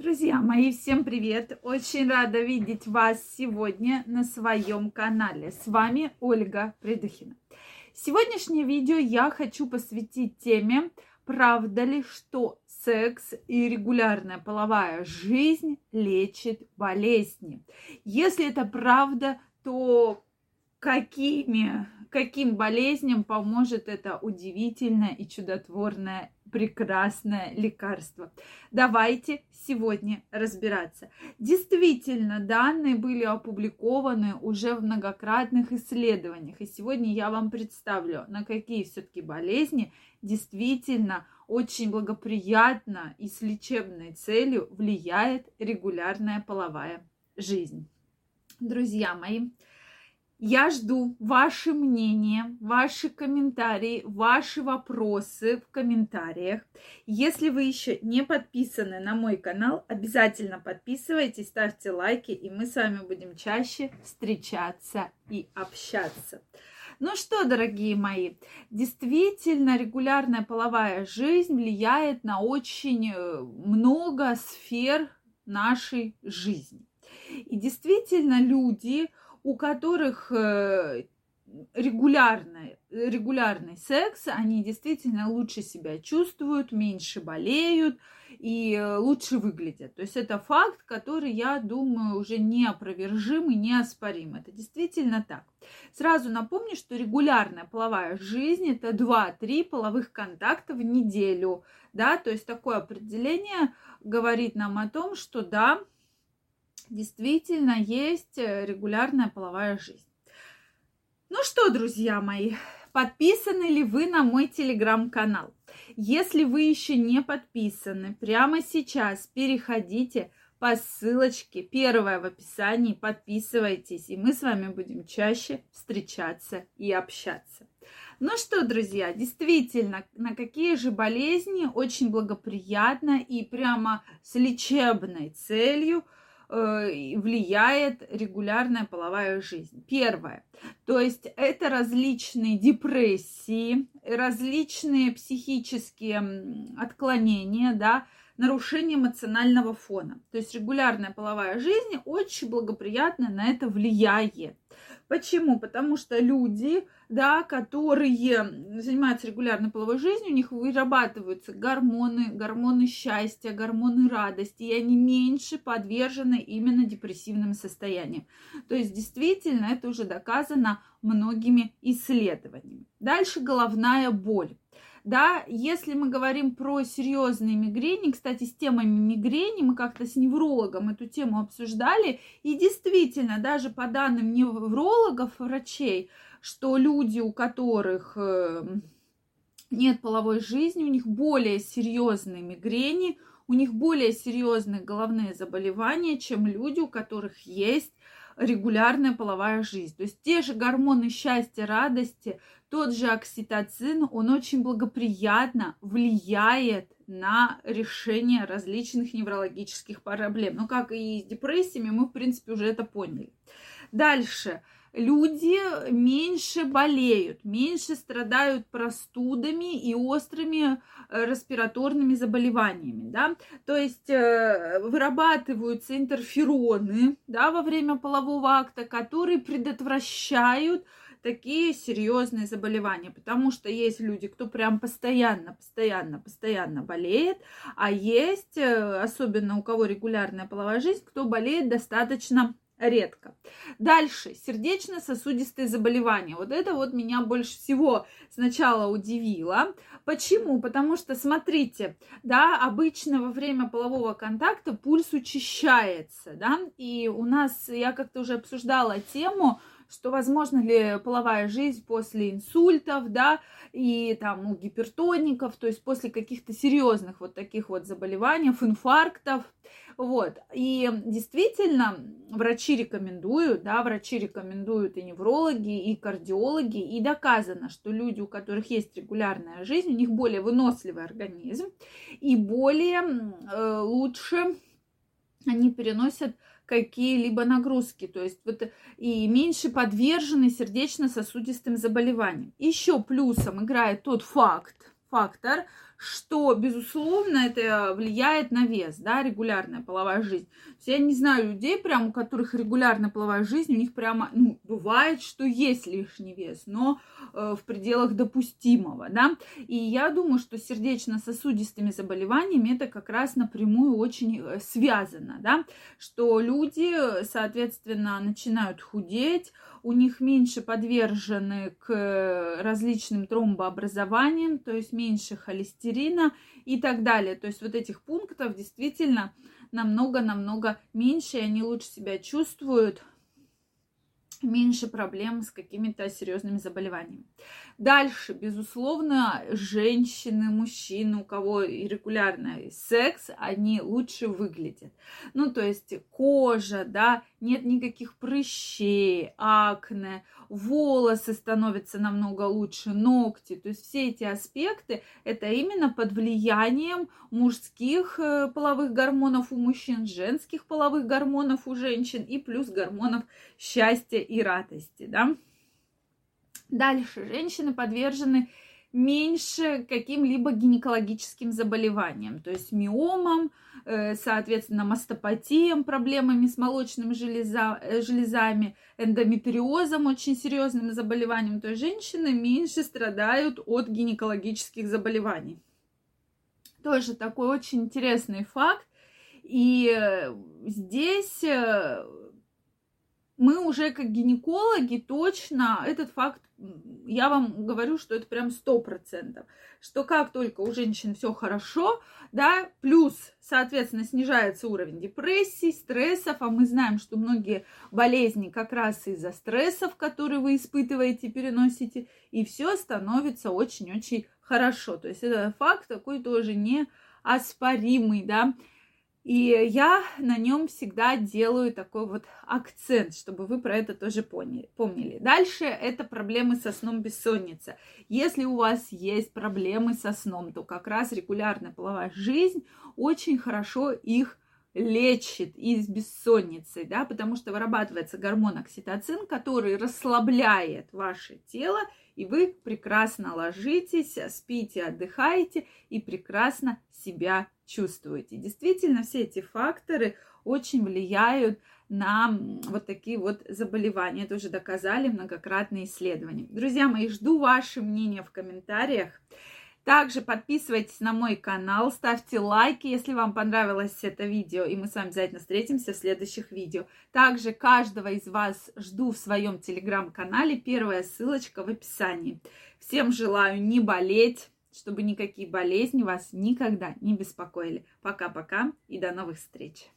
Друзья мои, всем привет! Очень рада видеть вас сегодня на своем канале. С вами Ольга Придухина. Сегодняшнее видео я хочу посвятить теме, правда ли, что секс и регулярная половая жизнь лечит болезни. Если это правда, то какими, каким болезням поможет это удивительное и чудотворное прекрасное лекарство. Давайте сегодня разбираться. Действительно, данные были опубликованы уже в многократных исследованиях. И сегодня я вам представлю, на какие все-таки болезни действительно очень благоприятно и с лечебной целью влияет регулярная половая жизнь. Друзья мои, я жду ваше мнение, ваши комментарии, ваши вопросы в комментариях. Если вы еще не подписаны на мой канал, обязательно подписывайтесь, ставьте лайки, и мы с вами будем чаще встречаться и общаться. Ну что, дорогие мои, действительно регулярная половая жизнь влияет на очень э, много сфер нашей жизни. И действительно люди у которых э, регулярный, регулярный секс, они действительно лучше себя чувствуют, меньше болеют и э, лучше выглядят. То есть это факт, который, я думаю, уже неопровержим и неоспорим. Это действительно так. Сразу напомню, что регулярная половая жизнь – это 2-3 половых контакта в неделю. Да? То есть такое определение говорит нам о том, что да, действительно есть э, регулярная половая жизнь. Ну что, друзья мои, подписаны ли вы на мой телеграм-канал? Если вы еще не подписаны, прямо сейчас переходите по ссылочке, первая в описании, подписывайтесь, и мы с вами будем чаще встречаться и общаться. Ну что, друзья, действительно, на какие же болезни очень благоприятно и прямо с лечебной целью – влияет регулярная половая жизнь. Первое. То есть это различные депрессии, различные психические отклонения, да, нарушение эмоционального фона. То есть регулярная половая жизнь очень благоприятно на это влияет. Почему? Потому что люди, да, которые занимаются регулярной половой жизнью, у них вырабатываются гормоны, гормоны счастья, гормоны радости, и они меньше подвержены именно депрессивным состояниям. То есть действительно это уже доказано многими исследованиями. Дальше головная боль да, если мы говорим про серьезные мигрени, кстати, с темами мигрени мы как-то с неврологом эту тему обсуждали, и действительно, даже по данным неврологов, врачей, что люди, у которых э, нет половой жизни, у них более серьезные мигрени, у них более серьезные головные заболевания, чем люди, у которых есть регулярная половая жизнь. То есть те же гормоны счастья, радости, тот же окситоцин, он очень благоприятно влияет на решение различных неврологических проблем. Ну, как и с депрессиями, мы, в принципе, уже это поняли. Дальше люди меньше болеют, меньше страдают простудами и острыми э, респираторными заболеваниями, да, то есть э, вырабатываются интерфероны, да, во время полового акта, которые предотвращают такие серьезные заболевания, потому что есть люди, кто прям постоянно, постоянно, постоянно болеет, а есть, э, особенно у кого регулярная половая жизнь, кто болеет достаточно редко. Дальше, сердечно-сосудистые заболевания. Вот это вот меня больше всего сначала удивило. Почему? Потому что, смотрите, да, обычно во время полового контакта пульс учащается, да, и у нас, я как-то уже обсуждала тему, что возможно ли половая жизнь после инсультов, да, и там у гипертоников, то есть после каких-то серьезных вот таких вот заболеваний, инфарктов, вот. И действительно, врачи рекомендуют, да, врачи рекомендуют и неврологи, и кардиологи, и доказано, что люди, у которых есть регулярная жизнь, у них более выносливый организм, и более э, лучше они переносят какие-либо нагрузки, то есть вот и меньше подвержены сердечно-сосудистым заболеваниям. Еще плюсом играет тот факт, фактор, что, безусловно, это влияет на вес, да, регулярная половая жизнь. Я не знаю людей, прям у которых регулярная половая жизнь, у них прямо, ну, бывает, что есть лишний вес, но э, в пределах допустимого, да. И я думаю, что сердечно-сосудистыми заболеваниями это как раз напрямую очень э, связано, да, что люди, соответственно, начинают худеть, у них меньше подвержены к различным тромбообразованиям, то есть меньше холестерина и так далее. То есть вот этих пунктов действительно намного-намного меньше, и они лучше себя чувствуют, меньше проблем с какими-то серьезными заболеваниями. Дальше, безусловно, женщины, мужчины, у кого регулярный секс, они лучше выглядят. Ну, то есть кожа, да, нет никаких прыщей, акне, волосы становятся намного лучше, ногти. То есть все эти аспекты, это именно под влиянием мужских э, половых гормонов у мужчин, женских половых гормонов у женщин и плюс гормонов счастья и радости, да. Дальше женщины подвержены меньше каким-либо гинекологическим заболеваниям, то есть миомам, э, соответственно, мастопатиям, проблемами с молочными железа, э, железами, эндометриозом, очень серьезным заболеванием. То есть женщины меньше страдают от гинекологических заболеваний. Тоже такой очень интересный факт. И э, здесь мы уже как гинекологи точно этот факт, я вам говорю, что это прям сто процентов, что как только у женщин все хорошо, да, плюс, соответственно, снижается уровень депрессии, стрессов, а мы знаем, что многие болезни как раз из-за стрессов, которые вы испытываете, переносите, и все становится очень-очень хорошо. То есть это факт такой тоже неоспоримый, да, и я на нем всегда делаю такой вот акцент, чтобы вы про это тоже поняли, помнили. Дальше это проблемы со сном бессонница. Если у вас есть проблемы со сном, то как раз регулярная половая жизнь очень хорошо их лечит из бессонницы, да, потому что вырабатывается гормон окситоцин, который расслабляет ваше тело, и вы прекрасно ложитесь, спите, отдыхаете и прекрасно себя чувствуете. Действительно, все эти факторы очень влияют на вот такие вот заболевания. Это уже доказали многократные исследования. Друзья мои, жду ваше мнение в комментариях. Также подписывайтесь на мой канал, ставьте лайки, если вам понравилось это видео, и мы с вами обязательно встретимся в следующих видео. Также каждого из вас жду в своем телеграм-канале, первая ссылочка в описании. Всем желаю не болеть, чтобы никакие болезни вас никогда не беспокоили. Пока-пока и до новых встреч!